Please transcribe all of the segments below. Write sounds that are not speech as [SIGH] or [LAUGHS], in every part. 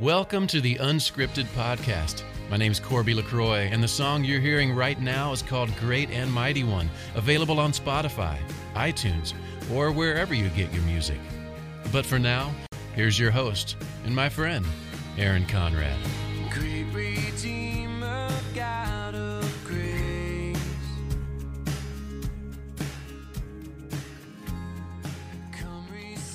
Welcome to the Unscripted Podcast. My name is Corby LaCroix, and the song you're hearing right now is called Great and Mighty One, available on Spotify, iTunes, or wherever you get your music. But for now, here's your host and my friend, Aaron Conrad.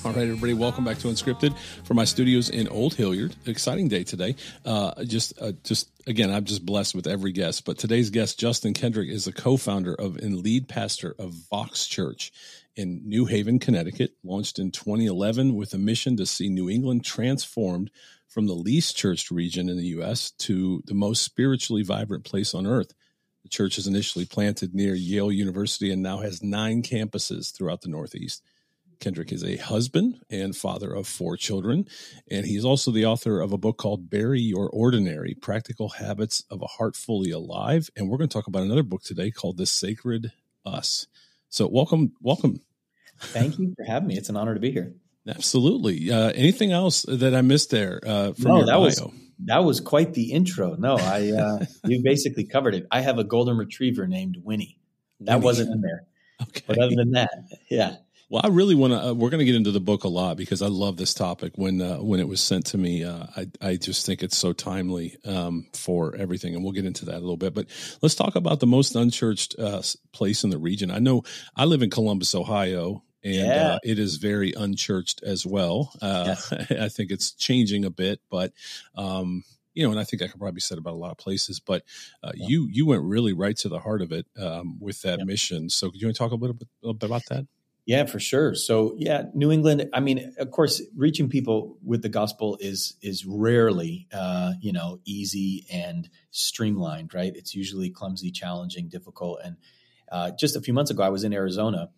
All right, everybody, welcome back to Unscripted from my studios in Old Hilliard. Exciting day today. Uh, just, uh, just again, I'm just blessed with every guest. But today's guest, Justin Kendrick, is the co-founder of and lead pastor of Vox Church in New Haven, Connecticut. Launched in 2011 with a mission to see New England transformed from the least churched region in the U.S. to the most spiritually vibrant place on earth. The church is initially planted near Yale University and now has nine campuses throughout the Northeast. Kendrick is a husband and father of four children, and he's also the author of a book called Bury Your Ordinary Practical Habits of a Heart Fully Alive. And we're going to talk about another book today called The Sacred Us. So, welcome, welcome. Thank you for having me. It's an honor to be here. Absolutely. Uh, anything else that I missed there uh, from No, your that bio? was that was quite the intro. No, I uh, [LAUGHS] you basically covered it. I have a golden retriever named Winnie. That Winnie. wasn't in there. [LAUGHS] okay. But other than that, yeah. Well, I really want to. Uh, we're going to get into the book a lot because I love this topic. When uh, when it was sent to me, uh, I I just think it's so timely um, for everything, and we'll get into that a little bit. But let's talk about the most unchurched uh, place in the region. I know I live in Columbus, Ohio, and Yeah. uh, it is very unchurched as well. Uh, [LAUGHS] I think it's changing a bit, but. Um, you know, and I think I could probably say about a lot of places, but uh, Yeah. you you went really right to the heart of it um, with that Yeah. mission. So, could you want to talk a little bit, a little bit about that? Yeah, for sure. So yeah, New England. I mean, of course, reaching people with the gospel is is rarely, uh, you know, easy and streamlined. Right? It's usually clumsy, challenging, difficult. And uh, just a few months ago, I was in Arizona,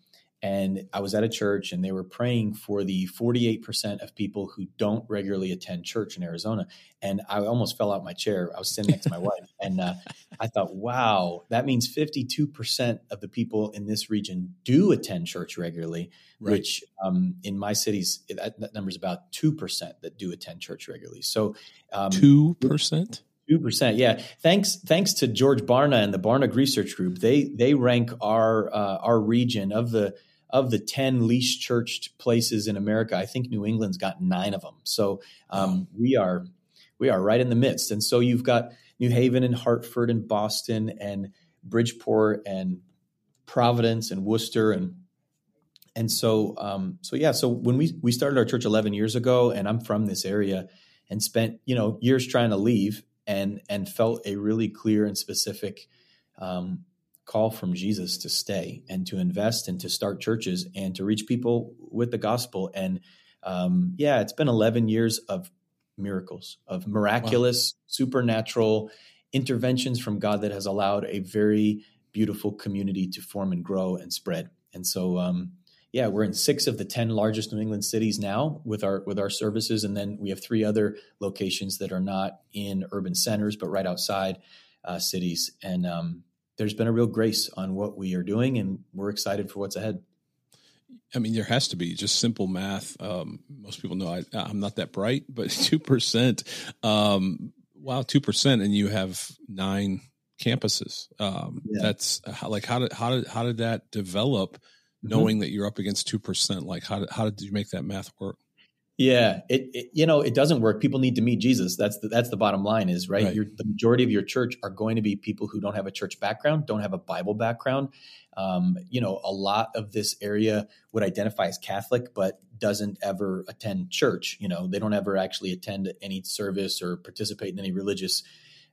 and I was at a church, and they were praying for the forty eight percent of people who don't regularly attend church in Arizona. And I almost fell out my chair. I was sitting next to my wife, [LAUGHS] and uh, I thought, wow, that means fifty two percent of the people in this region do attend church regularly Right. which um, in my cities that, that number is about two percent that do attend church regularly. So um, Two percent. two percent, yeah. Thanks, thanks to George Barna and the Barna Research Group, they they rank our uh, our region of the of the ten least churched places in America. I think New England's got nine of them. So um, we are we are right in the midst. And so you've got New Haven and Hartford and Boston and Bridgeport and Providence and Worcester and and so um, so yeah so when we we started our church 11 years ago and i'm from this area and spent you know years trying to leave and and felt a really clear and specific um, call from jesus to stay and to invest and to start churches and to reach people with the gospel. And um, yeah it's been 11 years of miracles of miraculous supernatural interventions from god that has allowed a very beautiful community to form and grow and spread. And so um, yeah, we're in six of the ten largest New England cities now with our with our services, and then we have three other locations that are not in urban centers but right outside uh, cities. And um, there's been a real grace on what we are doing, and we're excited for what's ahead. I mean, there has to be just simple math. Um, most people know I, I'm not that bright, but [LAUGHS] two percent. Um, wow, two percent, and you have nine campuses. Um, Yeah. That's how, like how did how did how did that develop? Knowing that you're up against two percent, like how did how did you make that math work? Yeah, it, it you know it doesn't work. People need to meet Jesus. That's the, that's the bottom line. Is right. Right. Your, the majority of your church are going to be people who don't have a church background, don't have a Bible background. Um, you know, a lot of this area would identify as Catholic, but doesn't ever attend church. You know, they don't ever actually attend any service or participate in any religious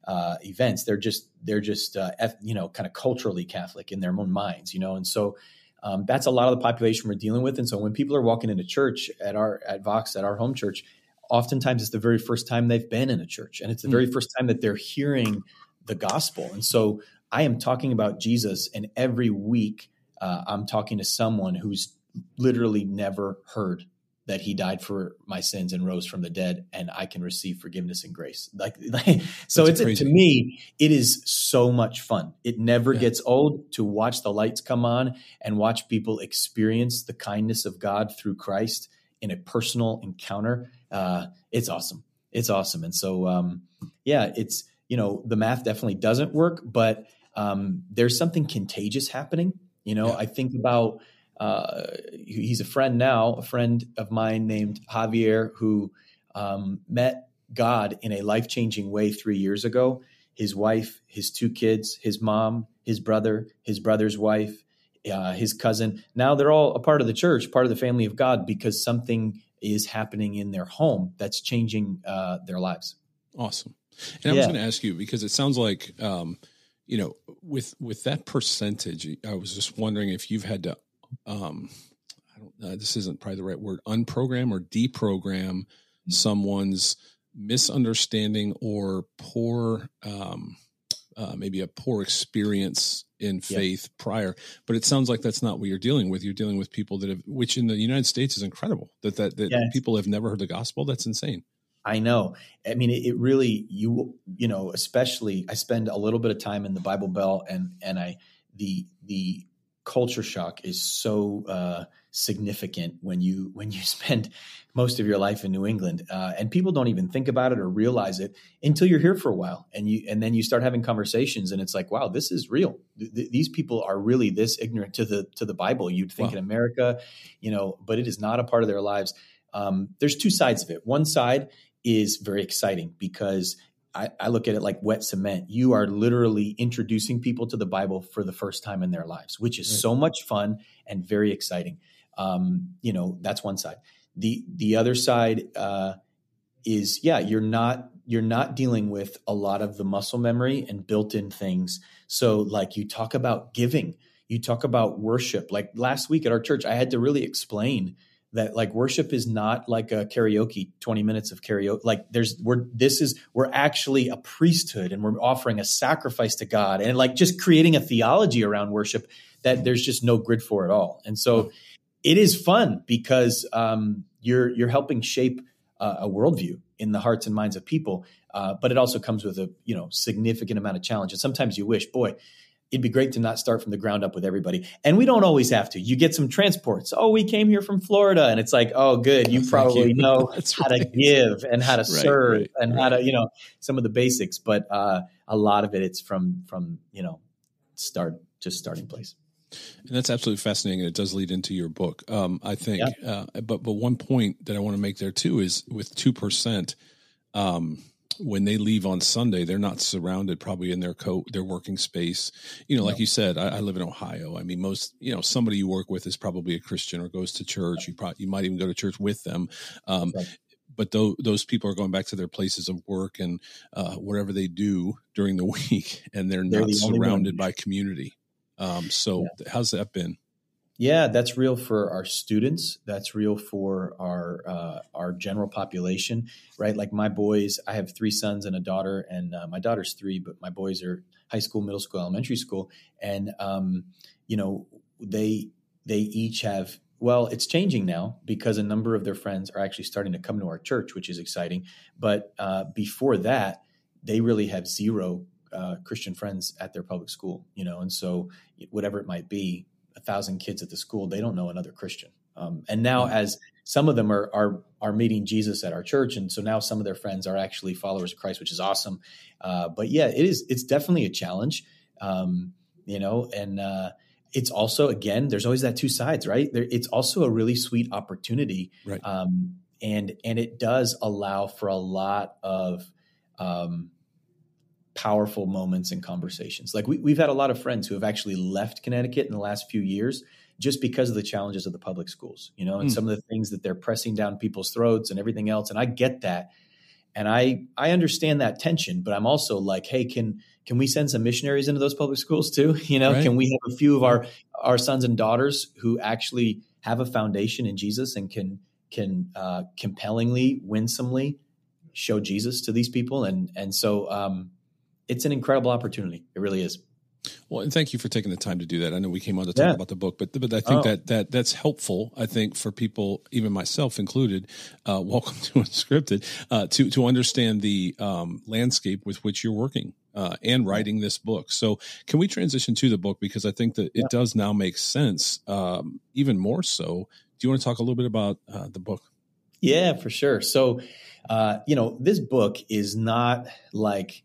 uh, events. They're just they're just uh, you know kind of culturally Catholic in their own minds. You know, and so um, that's a lot of the population we're dealing with. And so when people are walking into church at our at Vox at our home church, oftentimes it's the very first time they've been in a church, and it's the very first time that they're hearing the gospel. And so I am talking about Jesus, and every week uh, I'm talking to someone who's literally never heard that he died for my sins and rose from the dead and I can receive forgiveness and grace. Like, [LAUGHS] like so That's it's crazy. to me it is so much fun. It never Yeah. gets old to watch the lights come on and watch people experience the kindness of God through Christ in a personal encounter. Uh, it's awesome. it's awesome. And so, um, yeah, it's you know the math definitely doesn't work, but um, there's something contagious happening. You know, Yeah. I think about uh, he's a friend now, a friend of mine named Javier who um, met God in a life changing way three years ago. His wife, his two kids, his mom, his brother, his brother's wife, uh, his cousin. Now they're all a part of the church, part of the family of God, because something is happening in their home that's changing uh, their lives. Awesome. And I was going to ask you because it sounds like, um, you know, with with that percentage, I was just wondering if you've had to, um, I don't know, this isn't probably the right word, unprogram or deprogram someone's misunderstanding or poor, um, uh, maybe a poor experience in faith prior. But it sounds like that's not what you're dealing with. You're dealing with people that have, which in the United States is incredible. That that, that Yes. people have never heard the gospel. That's insane. I know. I mean, it, it really you you know, especially I spend a little bit of time in the Bible Belt, and and I the the culture shock is so uh, significant when you [LAUGHS] when you spend most of your life in New England, uh, and people don't even think about it or realize it until you're here for a while, and you and then you start having conversations, and it's like, wow, this is real. Th- th- these people are really this ignorant to the to the Bible. You'd think Wow. in America, you know, but it is not a part of their lives. Um, there's two sides of it. One side is very exciting because I, I look at it like wet cement. You are literally introducing people to the Bible for the first time in their lives, which is Right. so much fun and very exciting. Um, you know, that's one side. the The other side uh, is, yeah, you're not you're not dealing with a lot of the muscle memory and built-in things. So, like you talk about giving, you talk about worship. Like last week at our church, I had to really explain that like worship is not like a karaoke 20 minutes of karaoke. Like there's we're this is we're actually a priesthood and we're offering a sacrifice to god and like just creating a theology around worship that there's just no grid for at all. And so it is fun because um, you're you're helping shape uh, a worldview in the hearts and minds of people uh, but it also comes with a you know significant amount of challenge. And sometimes you wish boy it'd be great to not start from the ground up with everybody. And we don't always have to. You get some transports. Oh, we came here from Florida. And it's like, oh, good. You probably you. know [LAUGHS] how to give and how to serve right, and how to, you know, some of the basics. But uh, a lot of it, it's from, from, you know, start, just starting place. And that's absolutely fascinating, and it does lead into your book. Um, I think, uh, but but one point that I want to make there too is with two percent, um, when they leave on Sunday, they're not surrounded probably in their co their working space. You know, like No. you said, I, I live in Ohio. I mean, most you know somebody you work with is probably a Christian or goes to church. You probably you might even go to church with them. Um, Right. But those those people are going back to their places of work and uh, whatever they do during the [LAUGHS] week, and they're, They're not the surrounded by community. Um, so, how's that been? Yeah, that's real for our students. That's real for our uh, our general population, right? Like my boys, I have three sons and a daughter, and uh, my daughter's three, but my boys are high school, middle school, elementary school, and um, you know they they each have. Well, it's changing now because a number of their friends are actually starting to come to our church, which is exciting. But uh, before that, they really have zero uh, Christian friends at their public school, you know, and so whatever it might be, a thousand kids at the school, they don't know another Christian. Um, and now, as some of them are are are meeting Jesus at our church, and so now some of their friends are actually followers of Christ, which is awesome. Uh, but yeah, it is it's definitely a challenge, um, you know, and uh, it's also again, there's always that two sides, right? There, it's also a really sweet opportunity, Right. um, and and it does allow for a lot of um, powerful moments and conversations. Like we, we've had a lot of friends who have actually left Connecticut in the last few years just because of the challenges of the public schools, you know, and Hmm. some of the things that they're pressing down people's throats and everything else. And I get that. And I, I understand that tension, but I'm also like, Hey, can, can we send some missionaries into those public schools too? [LAUGHS] You know, Right. can we have a few of our, our sons and daughters who actually have a foundation in Jesus and can, can, uh, compellingly, winsomely show Jesus to these people? And, and so, um, it's an incredible opportunity. It really is. Well, and thank you for taking the time to do that. I know we came on to talk Yeah. about the book, but but I think Oh. that that that's helpful. I think for people, even myself included, uh, [LAUGHS] welcome to Unscripted, uh, to to understand the um, landscape with which you're working uh, and writing this book. So, can we transition to the book because I think that it Yeah. does now make sense, um, even more so. Do you want to talk a little bit about uh, the book? Yeah, for sure. So, uh, you know, this book is not like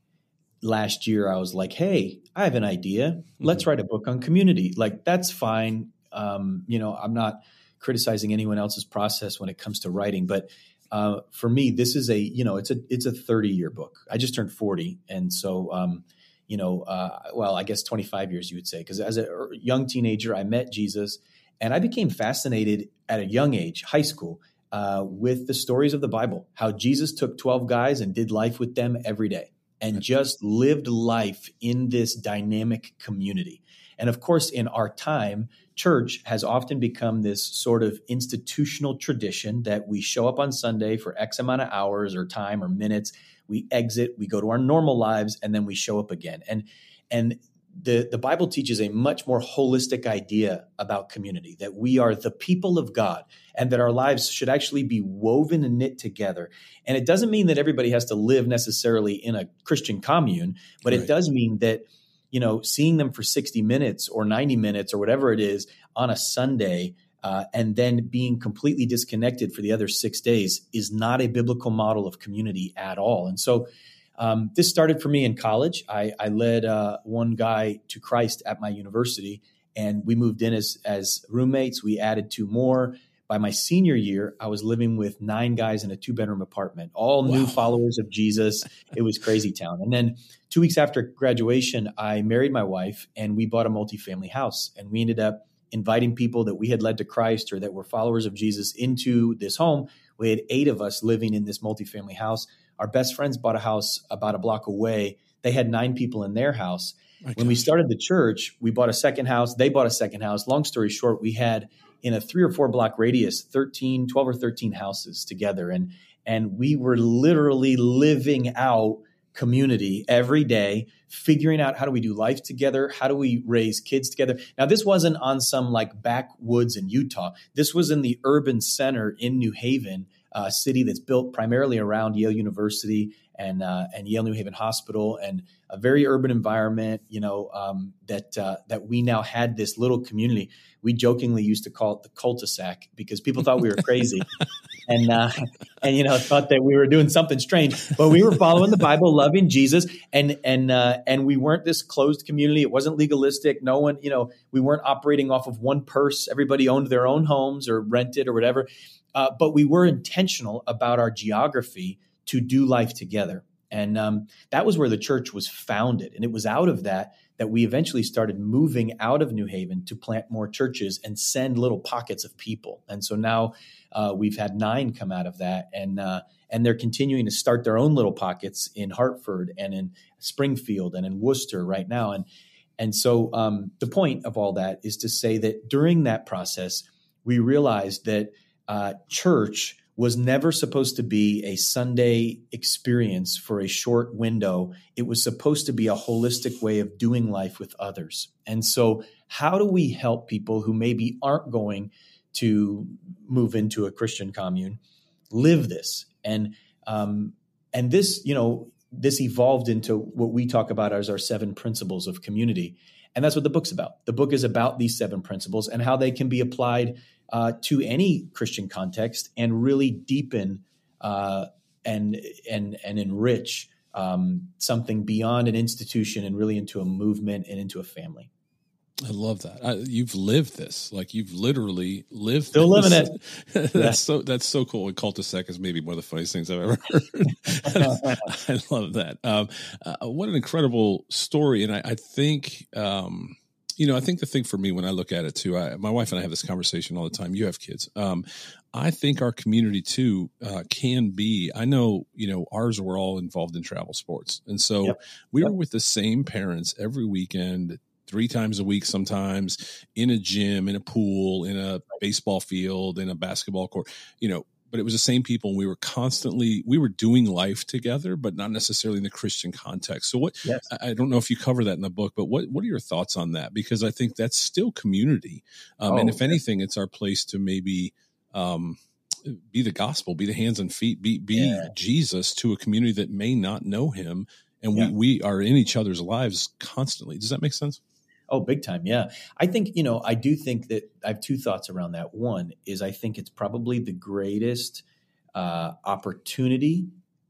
last year I was like, hey, I have an idea. Let's write a book on community. Like, that's fine. Um, you know, I'm not criticizing anyone else's process when it comes to writing, but uh, for me, this is a you know it's a it's a 30 year book. I just turned 40, and so um, you know, uh, well, I guess 25 years you would say, because as a young teenager, I met Jesus, and I became fascinated at a young age, high school, uh, with the stories of the Bible. How Jesus took 12 guys and did life with them every day, and just lived life in this dynamic community. And of course, in our time, church has often become this sort of institutional tradition that we show up on Sunday for X amount of hours or time or minutes. We exit, we go to our normal lives, and then we show up again. And and the, the Bible teaches a much more holistic idea about community that we are the people of God and that our lives should actually be woven and knit together. And it doesn't mean that everybody has to live necessarily in a Christian commune, but Right. it does mean that you know, seeing them for 60 minutes or 90 minutes or whatever it is on a Sunday uh, and then being completely disconnected for the other six days is not a biblical model of community at all. And so um, this started for me in college. I, I led uh, one guy to Christ at my university, and we moved in as, as roommates. We added two more. By my senior year, I was living with nine guys in a two bedroom apartment, all new followers of Jesus. It was crazy town. And then two weeks after graduation, I married my wife and we bought a multifamily house. And we ended up inviting people that we had led to Christ or that were followers of Jesus into this home. We had eight of us living in this multifamily house. Our best friends bought a house about a block away. They had nine people in their house. My When we started the church, we bought a second house. They bought a second house. Long story short, we had in a three or four block radius 13, 12 or 13 houses together. And, and we were literally living out community every day, figuring out how do we do life together? How do we raise kids together? Now, this wasn't on some like backwoods in Utah. This was in the urban center in New Haven, a city that's built primarily around Yale University and uh, and Yale New Haven Hospital, and a very urban environment. You know um, that uh, that we now had this little community. We jokingly used to call it the cul-de-sac because people thought we were crazy, [LAUGHS] and uh, and you know thought that we were doing something strange. But we were following the Bible, [LAUGHS] loving Jesus, and and uh, and we weren't this closed community. It wasn't legalistic. No one, you know, we weren't operating off of one purse. Everybody owned their own homes or rented or whatever. Uh, but we were intentional about our geography to do life together. And um, that was where the church was founded. And it was out of that that we eventually started moving out of New Haven to plant more churches and send little pockets of people. And so now uh, we've had nine come out of that, and uh, and they're continuing to start their own little pockets in Hartford and in Springfield and in Worcester right now. And and so um, the point of all that is to say that during that process, we realized that uh, church was never supposed to be a Sunday experience for a short window. It was supposed to be a holistic way of doing life with others. And so, how do we help people who maybe aren't going to move into a Christian commune live this? And um, and this, you know, this evolved into what we talk about as our seven principles of community. And that's what the book's about. The book is about these seven principles and how they can be applied uh, to any Christian context and really deepen uh, and and and enrich um, something beyond an institution and really into a movement and into a family. I love that. I, you've lived this, like you've literally lived. Still this. living [LAUGHS] that's Yeah. so. That's so cool. And cul-de-sac is maybe one of the funniest things I've ever heard. [LAUGHS] I love that. Um, uh, what an incredible story, and I, I think. Um, you know, I think the thing for me when I look at it too, I, my wife and I have this conversation all the time. You have kids. Um, I think our community too uh, can be. I know, you know, ours were all involved in travel sports, and so Yep. we Yep. were with the same parents every weekend, three times a week, sometimes in a gym, in a pool, in a baseball field, in a basketball court. You know, but it was the same people, and we were constantly we were doing life together, but not necessarily in the Christian context. So, what Yes. I don't know if you cover that in the book, but what what are your thoughts on that? Because I think that's still community, um, and Oh, if anything, it's our place to maybe um, be the gospel, be the hands and feet, be be Yeah. Jesus to a community that may not know Him, and Yeah. we we are in each other's lives constantly. Does that make sense? Oh, big time. Yeah. I think, you know, I do think that I have two thoughts around that. One is I think it's probably the greatest uh, opportunity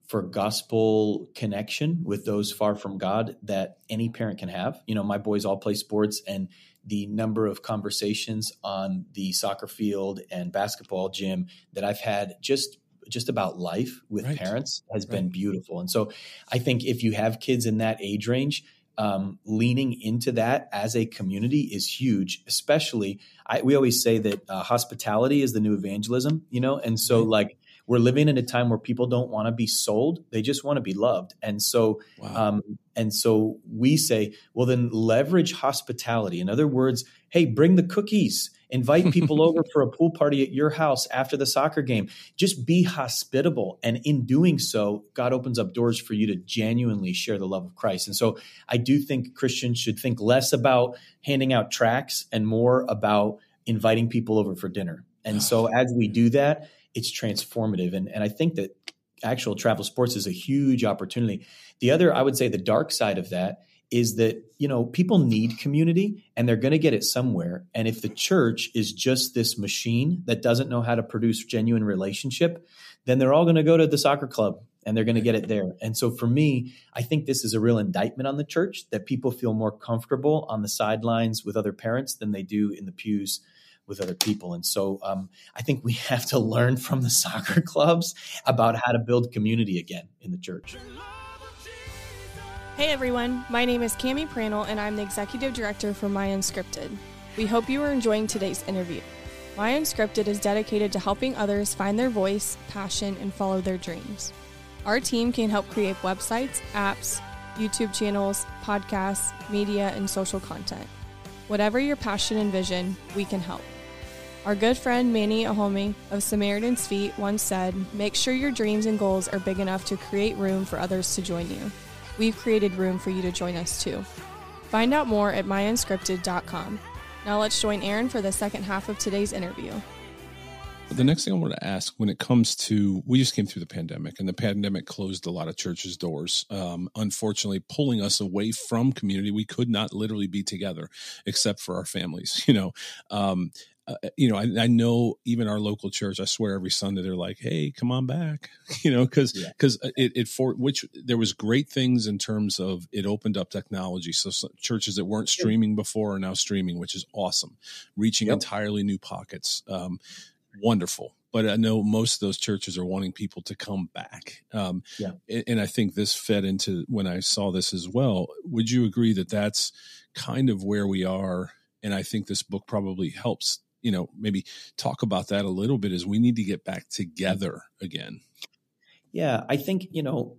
for gospel connection with those far from God that any parent can have. You know, my boys all play sports, and the number of conversations on the soccer field and basketball gym that I've had just just about life with Right. parents has been beautiful. And so I think if you have kids in that age range, um, leaning into that as a community is huge. Especially, I, we always say that uh, hospitality is the new evangelism, you know, and so like we're living in a time where people don't want to be sold; they just want to be loved. And so, Wow. um, and so we say, well, then leverage hospitality. In other words, hey, bring the cookies. Invite [LAUGHS] people over for a pool party at your house after the soccer game. Just be hospitable. And in doing so, God opens up doors for you to genuinely share the love of Christ. And so I do think Christians should think less about handing out tracts and more about inviting people over for dinner. And so [SIGHS] as we do that, it's transformative. And, and I think that actual travel sports is a huge opportunity. The other, I would say, the dark side of that is that you know people need community and they're going to get it somewhere. And if the church is just this machine that doesn't know how to produce genuine relationship then they're all going to go to the soccer club and they're going to get it there. And so for me i think this is a real indictment on the church that people feel more comfortable on the sidelines with other parents than they do in the pews with other people. And so um, i think we [LAUGHS] have to learn from the soccer clubs about how to build community again in the church Hey everyone, my name is Cami Pranel and I'm the Executive Director for My Unscripted. We hope you are enjoying today's interview. My Unscripted is dedicated to helping others find their voice, passion, and follow their dreams. Our team can help create websites, apps, YouTube channels, podcasts, media, and social content. Whatever your passion and vision, we can help. Our good friend Manny Ohonme of Samaritan's Feet once said, Make sure your dreams and goals are big enough to create room for others to join you. We've created room for you to join us too. Find out more at myunscripted.com. Now let's join Aaron for the second half of today's interview. The next thing I want to ask when it comes to, we just came through the pandemic and the pandemic closed a lot of churches' doors, um, unfortunately, pulling us away from community. We could not literally be together except for our families, [LAUGHS] you know. Um, uh, you know, I, I know even our local church. I swear every Sunday they're like, "Hey, come on back," [LAUGHS] you know, because Yeah. because it, it for which there was great things in terms of it opened up technology. So, some churches that weren't streaming before are now streaming, which is awesome, reaching Yep. entirely new pockets. Um, wonderful. But I know most of those churches are wanting people to come back. Um, Yeah. And I think this fed into when I saw this as well. Would you agree that that's kind of where we are? And I think this book probably helps, you know, maybe talk about that a little bit is we need to get back together again. Yeah, I think you know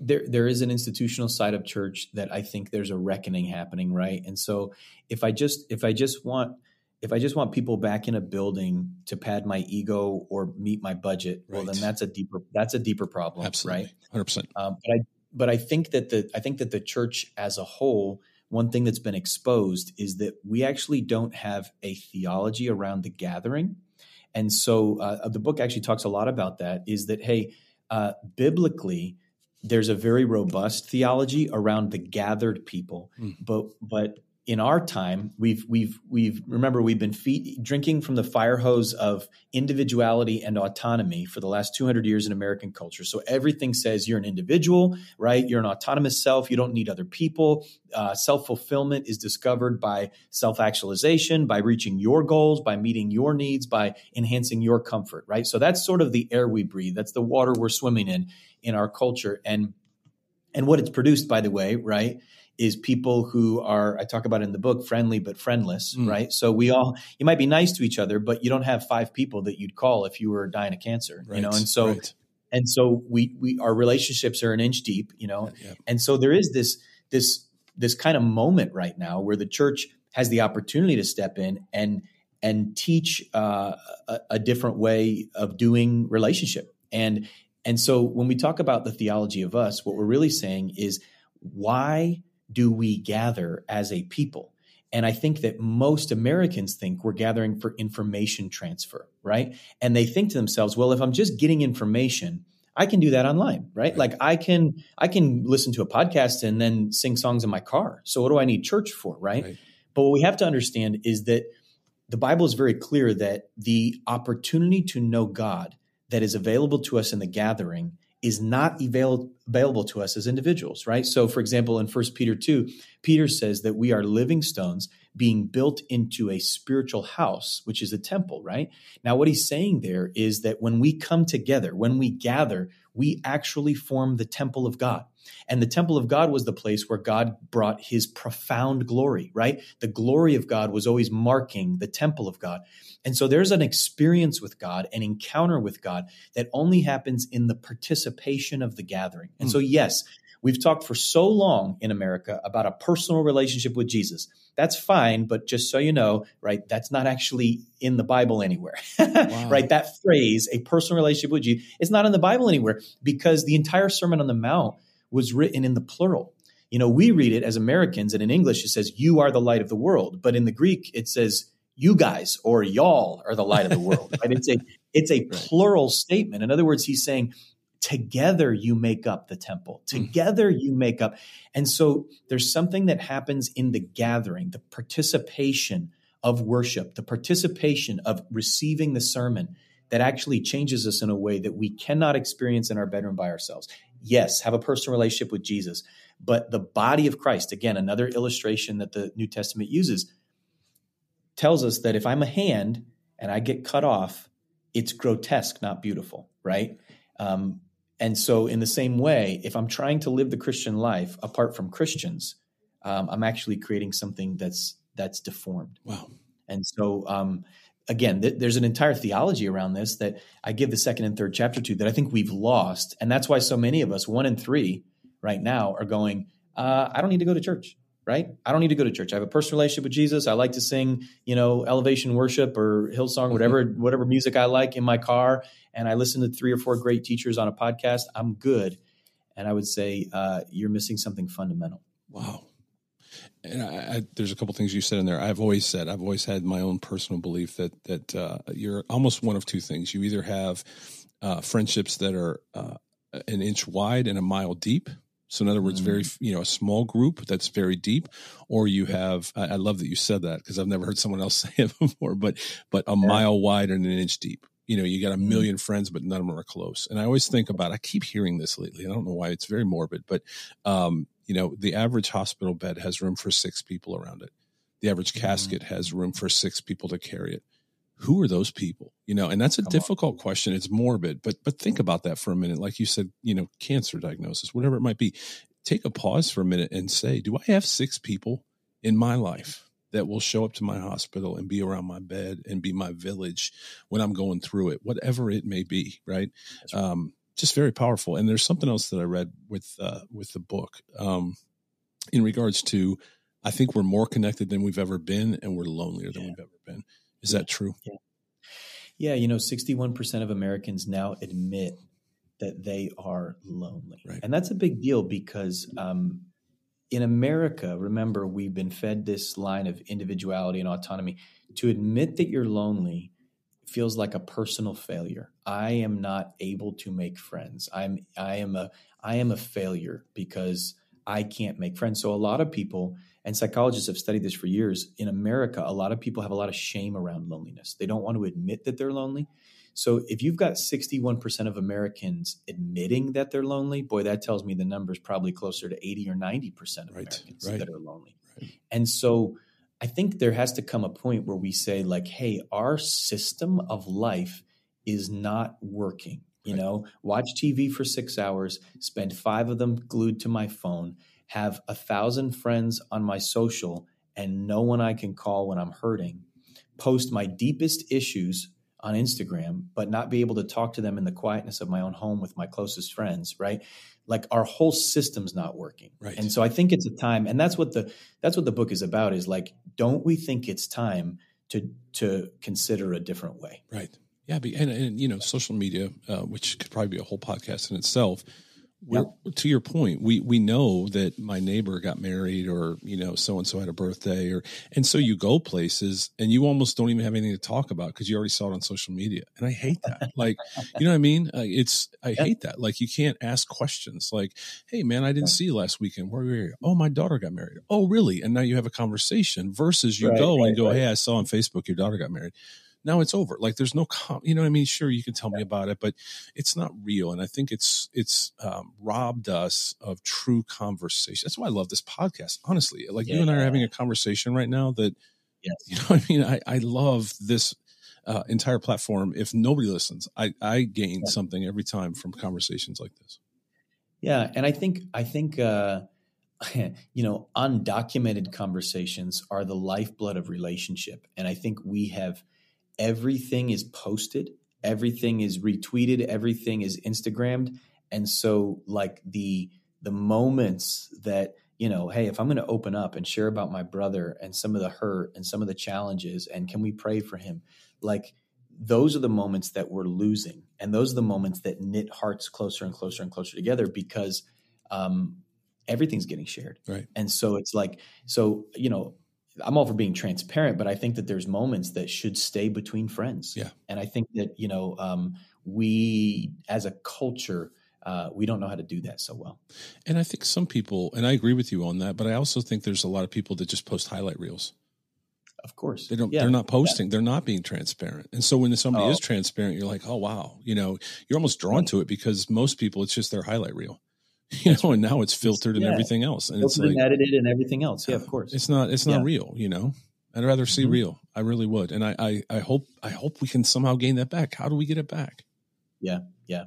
there there is an institutional side of church that I think there's a reckoning happening, right? And so if I just if I just want if I just want people back in a building to pad my ego or meet my budget, well, then that's a deeper that's a deeper problem, Absolutely. right? 100%. Um, but I but I think that the I think that the church as a whole, one thing that's been exposed is that we actually don't have a theology around the gathering, and so uh, the book actually talks a lot about that. Is that hey, uh, biblically, there's a very robust theology around the gathered people, Mm. but but in our time, we've we've we've remember we've been feed, drinking from the fire hose of individuality and autonomy for the last 200 years in American culture. So everything says you're an individual, right? You're an autonomous self. You don't need other people. Uh, self fulfillment is discovered by self actualization, by reaching your goals, by meeting your needs, by enhancing your comfort, right? So that's sort of the air we breathe. That's the water we're swimming in in our culture, and and what it's produced, by the way, right? Is people who are, I talk about in the book, friendly but friendless, Mm. right? So we all, you might be nice to each other, but you don't have five people that you'd call if you were dying of cancer, you know? And so, right. and so we, we, our relationships are an inch deep, you know? Yeah. And so there is this, this, this kind of moment right now where the church has the opportunity to step in and, and teach uh, a, a different way of doing relationship. And, and so when we talk about the theology of us, what we're really saying is why do we gather as a people? And I think that most Americans think we're gathering for information transfer, right? And they think to themselves, well, if I'm just getting information, I can do that online, right? Right. Like I can I can listen to a podcast and then sing songs in my car. So what do I need church for, right? Right. But what we have to understand is that the Bible is very clear that the opportunity to know God that is available to us in the gathering is not avail- available to us as individuals, right? So, for example, in 1 Peter 2, Peter says that we are living stones being built into a spiritual house, which is a temple, right? Now, what he's saying there is that when we come together, when we gather, we actually form the temple of God. And the temple of God was the place where God brought his profound glory, right? The glory of God was always marking the temple of God. And so there's an experience with God, an encounter with God that only happens in the participation of the gathering. And so, hmm. yes, we've talked for so long in America about a personal relationship with Jesus. That's fine, but just so you know, right, that's not actually in the Bible anywhere, [LAUGHS] right? That phrase, a personal relationship with Jesus, is not in the Bible anywhere because the entire Sermon on the Mount was written in the plural. You know, we read it as Americans, and in English it says, You are the light of the world. But in the Greek, it says, You guys or y'all are the light of the world. right? It's a it's a [LAUGHS] plural statement. In other words, he's saying, Together you make up the temple. Hmm. Together you make up. And so there's something that happens in the gathering, the participation of worship, the participation of receiving the sermon that actually changes us in a way that we cannot experience in our bedroom by ourselves yes, have a personal relationship with Jesus. But the body of Christ, again, another illustration that the New Testament uses, tells us that if I'm a hand and I get cut off, it's grotesque, not beautiful, right? Um, and so, in the same way, if I'm trying to live the Christian life apart from Christians, um, I'm actually creating something that's that's deformed. Wow. And so, um, again, th- there's an entire theology around this that I give the second and third chapter to that I think we've lost, and that's why so many of us, one and three, right now, are going. Uh, I don't need to go to church, right? I don't need to go to church. I have a personal relationship with Jesus. I like to sing, you know, elevation worship or Hillsong, whatever whatever music I like in my car, and I listen to three or four great teachers on a podcast. I'm good, and I would say uh, you're missing something fundamental. Wow. And I, I, there's a couple things you said in there. I've always said, I've always had my own personal belief that that uh, you're almost one of two things. You either have uh, friendships that are uh, an inch wide and a mile deep. So in other words, very you know a small group that's very deep, or you have. I, I love that you said that because I've never heard someone else [LAUGHS] say it before. But but a mile wide and an inch deep. You know, you got a million friends, but none of them are close. And I always think about. I keep hearing this lately. I don't know why. It's very morbid, but um, you know, the average hospital bed has room for six people around it. The average casket has room for six people to carry it. Who are those people? You know, and that's a difficult question. It's morbid, but but think about that for a minute. Like you said, you know, cancer diagnosis, whatever it might be. Take a pause for a minute and say, do I have six people in my life that will show up to my hospital and be around my bed and be my village when I'm going through it, whatever it may be, right? Um, just very powerful. And there's something else that I read with uh, with the book um, in regards to I think we're more connected than we've ever been, and we're lonelier than we've ever been. Is that true? Yeah, you know, 61% of Americans now admit that they are lonely. Right. And that's a big deal because um, in America, remember, we've been fed this line of individuality and autonomy. To admit that you're lonely feels like a personal failure. I am not able to make friends. I'm I am a I am a failure because I can't make friends. So a lot of people and psychologists have studied this for years in America, a lot of people have a lot of shame around loneliness. They don't want to admit that they're lonely. So if you've got 61% of Americans admitting that they're lonely, boy, that tells me the number's probably closer to 80 or 90% of Right, Americans right. that are lonely. And so I think there has to come a point where we say, like, hey, our system of life is not working. You Right. know, watch TV for six hours, spend five of them glued to my phone, have a thousand friends on my social, and no one I can call when I'm hurting, post my deepest issues on Instagram, but not be able to talk to them in the quietness of my own home with my closest friends, right? Like our whole system's not working. Right. And so I think it's a time, and that's what the that's what the book is about, is like, don't we think it's time to to consider a different way? Right. Yeah. And, and, you know, social media, uh, which could probably be a whole podcast in itself. We're, To your point, we we know that my neighbor got married, or you know, so and so had a birthday, or and so you go places and you almost don't even have anything to talk about because you already saw it on social media, and I hate that. [LAUGHS] like, you know what I mean? Uh, it's I hate that. Like, you can't ask questions like, "Hey, man, I didn't see you last weekend. Where were you? Oh, my daughter got married. Oh, really? And now you have a conversation versus you Right, go right, and go, right. "Hey, I saw on Facebook your daughter got married." Now it's over. Like there's no, com- you know what I mean? Sure, you can tell me about it, but it's not real. And I think it's, it's um, robbed us of true conversation. That's why I love this podcast. Honestly, like you and I are having a conversation right now that, Yes. [LAUGHS] you know what I mean? I, I love this uh, entire platform. If nobody listens, I, I gain Yeah. something every time from conversations like this. Yeah, and I think I think uh, [LAUGHS] you know undocumented conversations are the lifeblood of relationship, and I think we have everything is posted, everything is retweeted, everything is Instagrammed, and so like the the moments that you know, hey, if I'm going to open up and share about my brother and some of the hurt and some of the challenges, and can we pray for him, like those are the moments that we're losing. And those are the moments that knit hearts closer and closer and closer together because um, everything's getting shared. Right. and so it's like so you know i'm all for being transparent but i think that there's moments that should stay between friends Yeah. and i think that you know um, we as a culture uh, we don't know how to do that so well And I think some people, and I agree with you on that, but I also think there's a lot of people that just post highlight reels. of course They don't. Yeah. They're not posting. They're not being transparent. And so when somebody Oh. is transparent, you're like, oh wow, you know, you're almost drawn to it because most people, it's just their highlight reel, [LAUGHS] you know. And now it's filtered and everything else, and it's like and edited and everything else yeah of course it's not. It's not Yeah. real, you know. I'd rather see Mhm. real. I really would, and I, I, I hope, I hope we can somehow gain that back. How do we get it back? Yeah, yeah.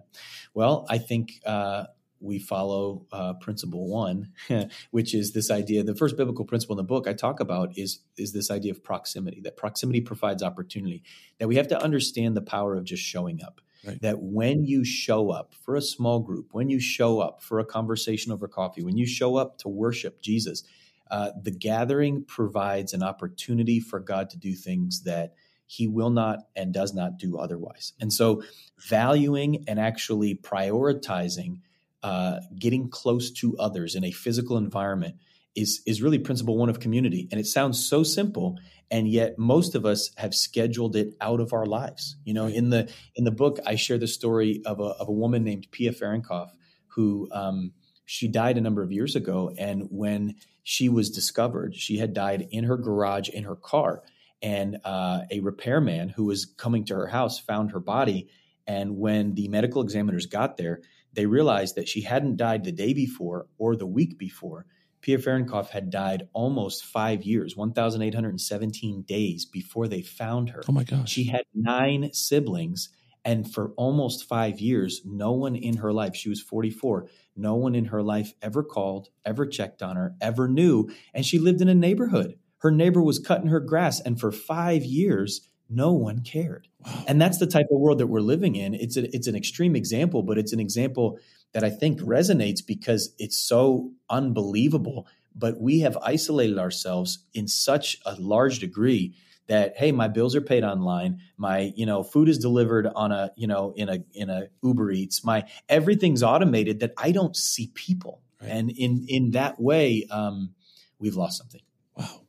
Well, I think uh, we follow uh, principle one, [LAUGHS] which is this idea. The first biblical principle in the book I talk about is is this idea of proximity. That proximity provides opportunity. That we have to understand the power of just showing up. Right. That when you show up for a small group, when you show up for a conversation over coffee, when you show up to worship Jesus, uh, the gathering provides an opportunity for God to do things that He will not and does not do otherwise. And so, valuing and actually prioritizing uh, getting close to others in a physical environment is is really principle one of community and it sounds so simple and yet most of us have scheduled it out of our lives you know in the in the book i share the story of a, of a woman named pia Farrenkopf who um, she died a number of years ago and when she was discovered she had died in her garage in her car and uh, a repairman who was coming to her house found her body and when the medical examiners got there they realized that she hadn't died the day before or the week before. Pia Farrenkopf had died almost five years, 1,817 days before they found her. Oh my gosh! She had nine siblings, and for almost five years, no one in her life, she was 44, no one in her life ever called, ever checked on her, ever knew. And she lived in a neighborhood. Her neighbor was cutting her grass, and for five years, no one cared. Wow. And that's the type of world that we're living in. It's a, it's an extreme example, but it's an example that I think resonates because it's so unbelievable. But we have isolated ourselves in such a large degree that hey, my bills are paid online, my you know food is delivered on a you know in a in a Uber Eats, my everything's automated that I don't see people, Right. and in in that way, um, we've lost something. Wow,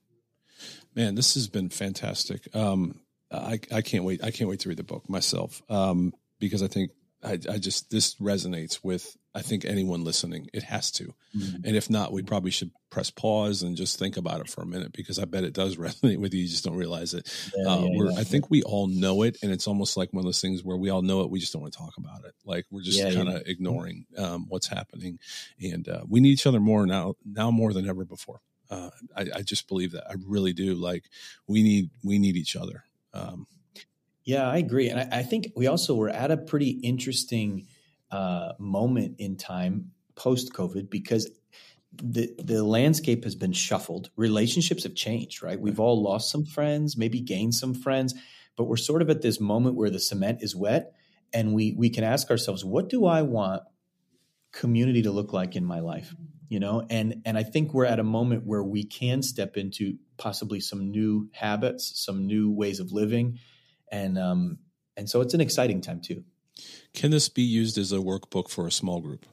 man, this has been fantastic. Um, I I can't wait. I can't wait to read the book myself um, because I think I, I just this resonates with I think anyone listening. It has to, and if not, we probably should press pause and just think about it for a minute because I bet it does [LAUGHS] resonate with you. You just don't realize it. Yeah, uh, yeah, we're, yeah. I think we all know it, and it's almost like one of those things where we all know it, we just don't want to talk about it. Like we're just kind of ignoring um, what's happening, and uh, we need each other more now, now more than ever before. Uh, I, I just believe that. I really do. Like we need we need each other. Um, Yeah, I agree, and I, I think we also were at a pretty interesting uh, moment in time post COVID because the the landscape has been shuffled. Relationships have changed, right? We've all lost some friends, maybe gained some friends, but we're sort of at this moment where the cement is wet, and we we can ask ourselves, what do I want community to look like in my life? You know, and and I think we're at a moment where we can step into possibly some new habits, some new ways of living and um, and so it's an exciting time too. can this be used as a workbook for a small group?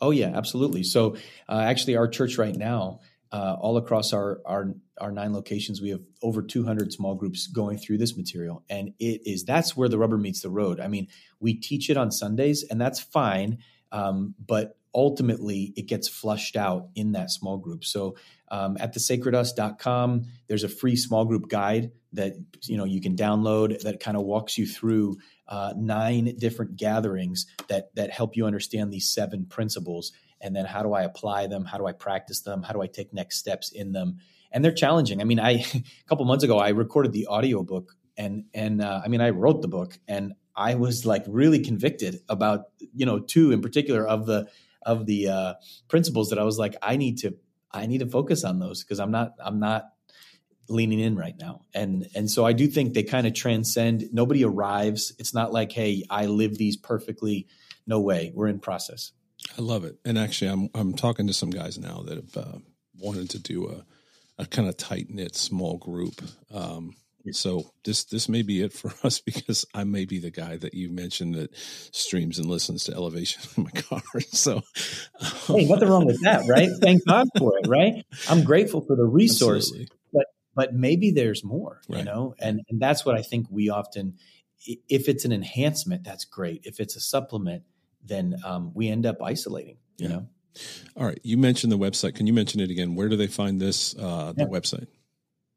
Oh yeah, absolutely. So uh, actually, our church right now, uh, all across our our our nine locations, we have over 200 small groups going through this material, and it is that's where the rubber meets the road. I mean, we teach it on Sundays, and that's fine, um, but ultimately it gets flushed out in that small group. So um, at thesacredus.com, there's a free small group guide that you know you can download that kind of walks you through uh, nine different gatherings that that help you understand these seven principles and then how do I apply them? How do I practice them? How do I take next steps in them? And they're challenging. I mean, I [LAUGHS] a couple months ago I recorded the audiobook and and uh, I mean I wrote the book and I was like really convicted about you know two in particular of the of the uh, principles that I was like I need to I need to focus on those because I'm not I'm not leaning in right now. And and so I do think they kind of transcend. Nobody arrives. It's not like hey I live these perfectly. No way. We're in process. I love it. And actually, I'm I'm talking to some guys now that have uh, wanted to do a, a kind of tight knit small group. Um, so this this may be it for [LAUGHS] us because I may be the guy that you mentioned that streams and listens to Elevation [LAUGHS] in my car. [LAUGHS] So hey, nothing wrong with that, right? Thank God for it, right? I'm grateful for the resource, Absolutely. but but maybe there's more, you know, and and that's what I think we often, if it's an enhancement, that's great. If it's a supplement, then um, we end up isolating, you Yeah. know. all right, you mentioned the website. Can you mention it again? Where do they find this uh, the Yeah. website?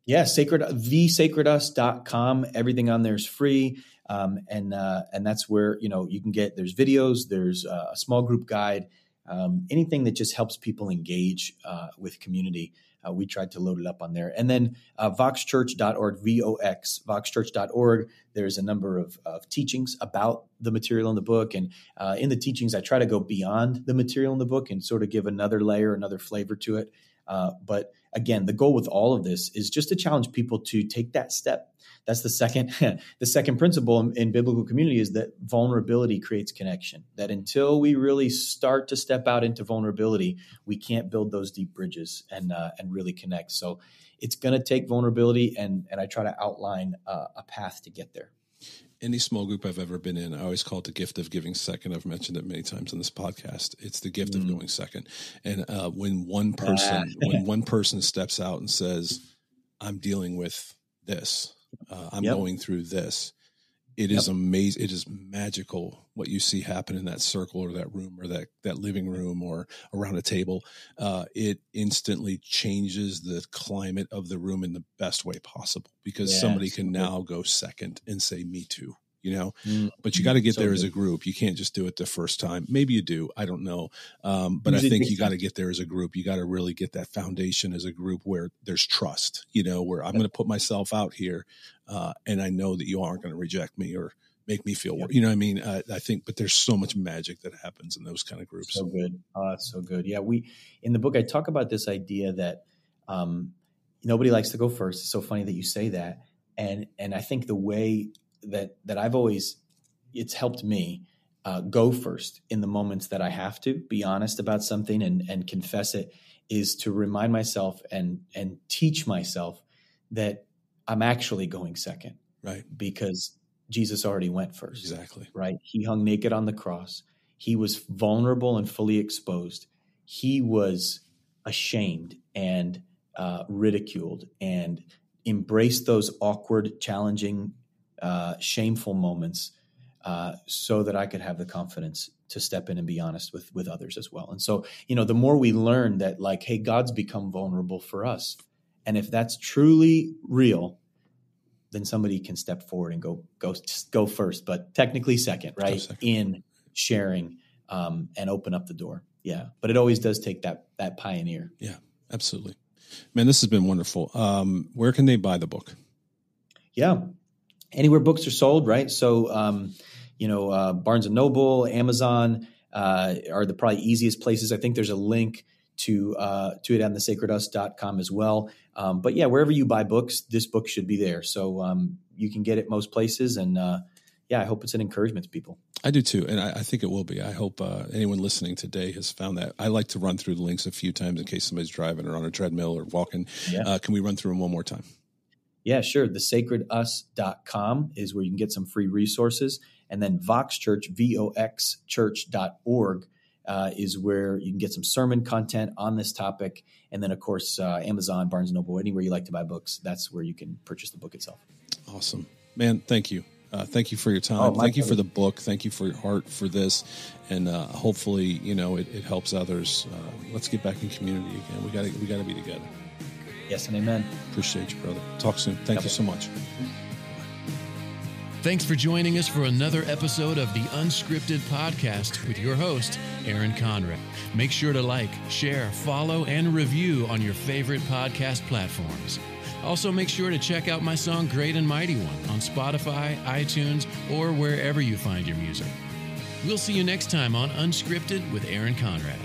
Yeah, sacred thesacredus.com. Everything on there is free. Um, and uh, and that's where you know you can get there's videos, there's uh, a small group guide, um, anything that just helps people engage uh, with community. Uh, we tried to load it up on there, and then uh, voxchurch.org, v-o-x, voxchurch.org. There's a number of, of teachings about the material in the book, and in the teachings, I try to go beyond the material in the book and sort of give another layer, another flavor to it. Uh, but again, the goal with all of this is just to challenge people to take that step. That's the second [LAUGHS] the second principle in, in biblical community is that vulnerability creates connection. That until we really start to step out into vulnerability, we can't build those deep bridges and uh, and really connect. So it's going to take vulnerability, and and I try to outline uh, a path to get there. Any small group I've ever been in, I always call it the gift of giving second. I've mentioned it many times in this podcast. It's the gift of Mm. going second. And uh, when one person, [LAUGHS] when one person steps out and says, "I'm dealing with this," uh, I'm Yep. going through this. It is amazing. It is magical what you see happen in that circle or that room or that that living room or around a table. Uh, it instantly changes the climate of the room in the best way possible because somebody so can now go second and say, "Me too." You know, Mm. but you got to get So there as a group. You can't just do it the first time. Maybe you do. I don't know. Um, but I think you got to get there as a group. You got to really get that foundation as a group where there's trust, you know, where I'm going to put myself out here uh, and I know that you aren't going to reject me or make me feel, you know what I mean? Uh, I think, but there's so much magic that happens in those kind of groups. So good. Oh, so good. Yeah, we in the book I talk about this idea that um, nobody likes to go first. It's so funny that you say that, and and I think the way that that I've always it's helped me uh, go first in the moments that I have to be honest about something and and confess it is to remind myself and and teach myself that I'm actually going second right. because Jesus already went first Exactly. right? He hung naked on the cross. He was vulnerable and fully exposed. He was ashamed and uh, ridiculed and embraced those awkward, challenging, uh, shameful moments uh, so that I could have the confidence to step in and be honest with with others as well. And so, you know, the more we learn that, like, hey, God's become vulnerable for us, and if that's truly real, then somebody can step forward and go go go first, but technically second, right? second. In sharing um, and open up the door. Yeah, but it always does take that that pioneer. Yeah, absolutely. Man, this has been wonderful. Um, where can they buy the book? Yeah, anywhere books are sold, right? So, um, you know, uh, Barnes and Noble, Amazon uh, are the probably easiest places. I think there's a link to uh, to it on the sacredus.com as well. Um, but yeah, wherever you buy books, this book should be there. So um, you can get it most places, and uh, yeah, I hope it's an encouragement to people. I do too, and I, I think it will be. I hope uh, anyone listening today has found that. I like to run through the links a few times in case somebody's driving or on a treadmill or walking. Yeah. Uh, can we run through them one more time? Yeah, sure. Thesacredus.com is where you can get some free resources. And then Vox Church, V-O-X church.org uh, is where you can get some sermon content on this topic. And then, of course, uh, Amazon, Barnes & Noble, anywhere you like to buy books, that's where you can purchase the book itself. Awesome, man. Thank you. Uh, thank you for your time. Oh, thank you for the book. Thank you for your heart for this, and uh, hopefully, you know, it, it helps others. Uh, let's get back in community again. We got to we got to be together. Yes and amen. Appreciate you, brother. Talk soon. Thank you so much. Thanks for joining us for another episode of the Unscripted Podcast with your host, Aaron Conrad. Make sure to like, share, follow, and review on your favorite podcast platforms. Also, make sure to check out my song Great and Mighty One on Spotify, iTunes, or wherever you find your music. We'll see you next time on Unscripted with Aaron Conrad.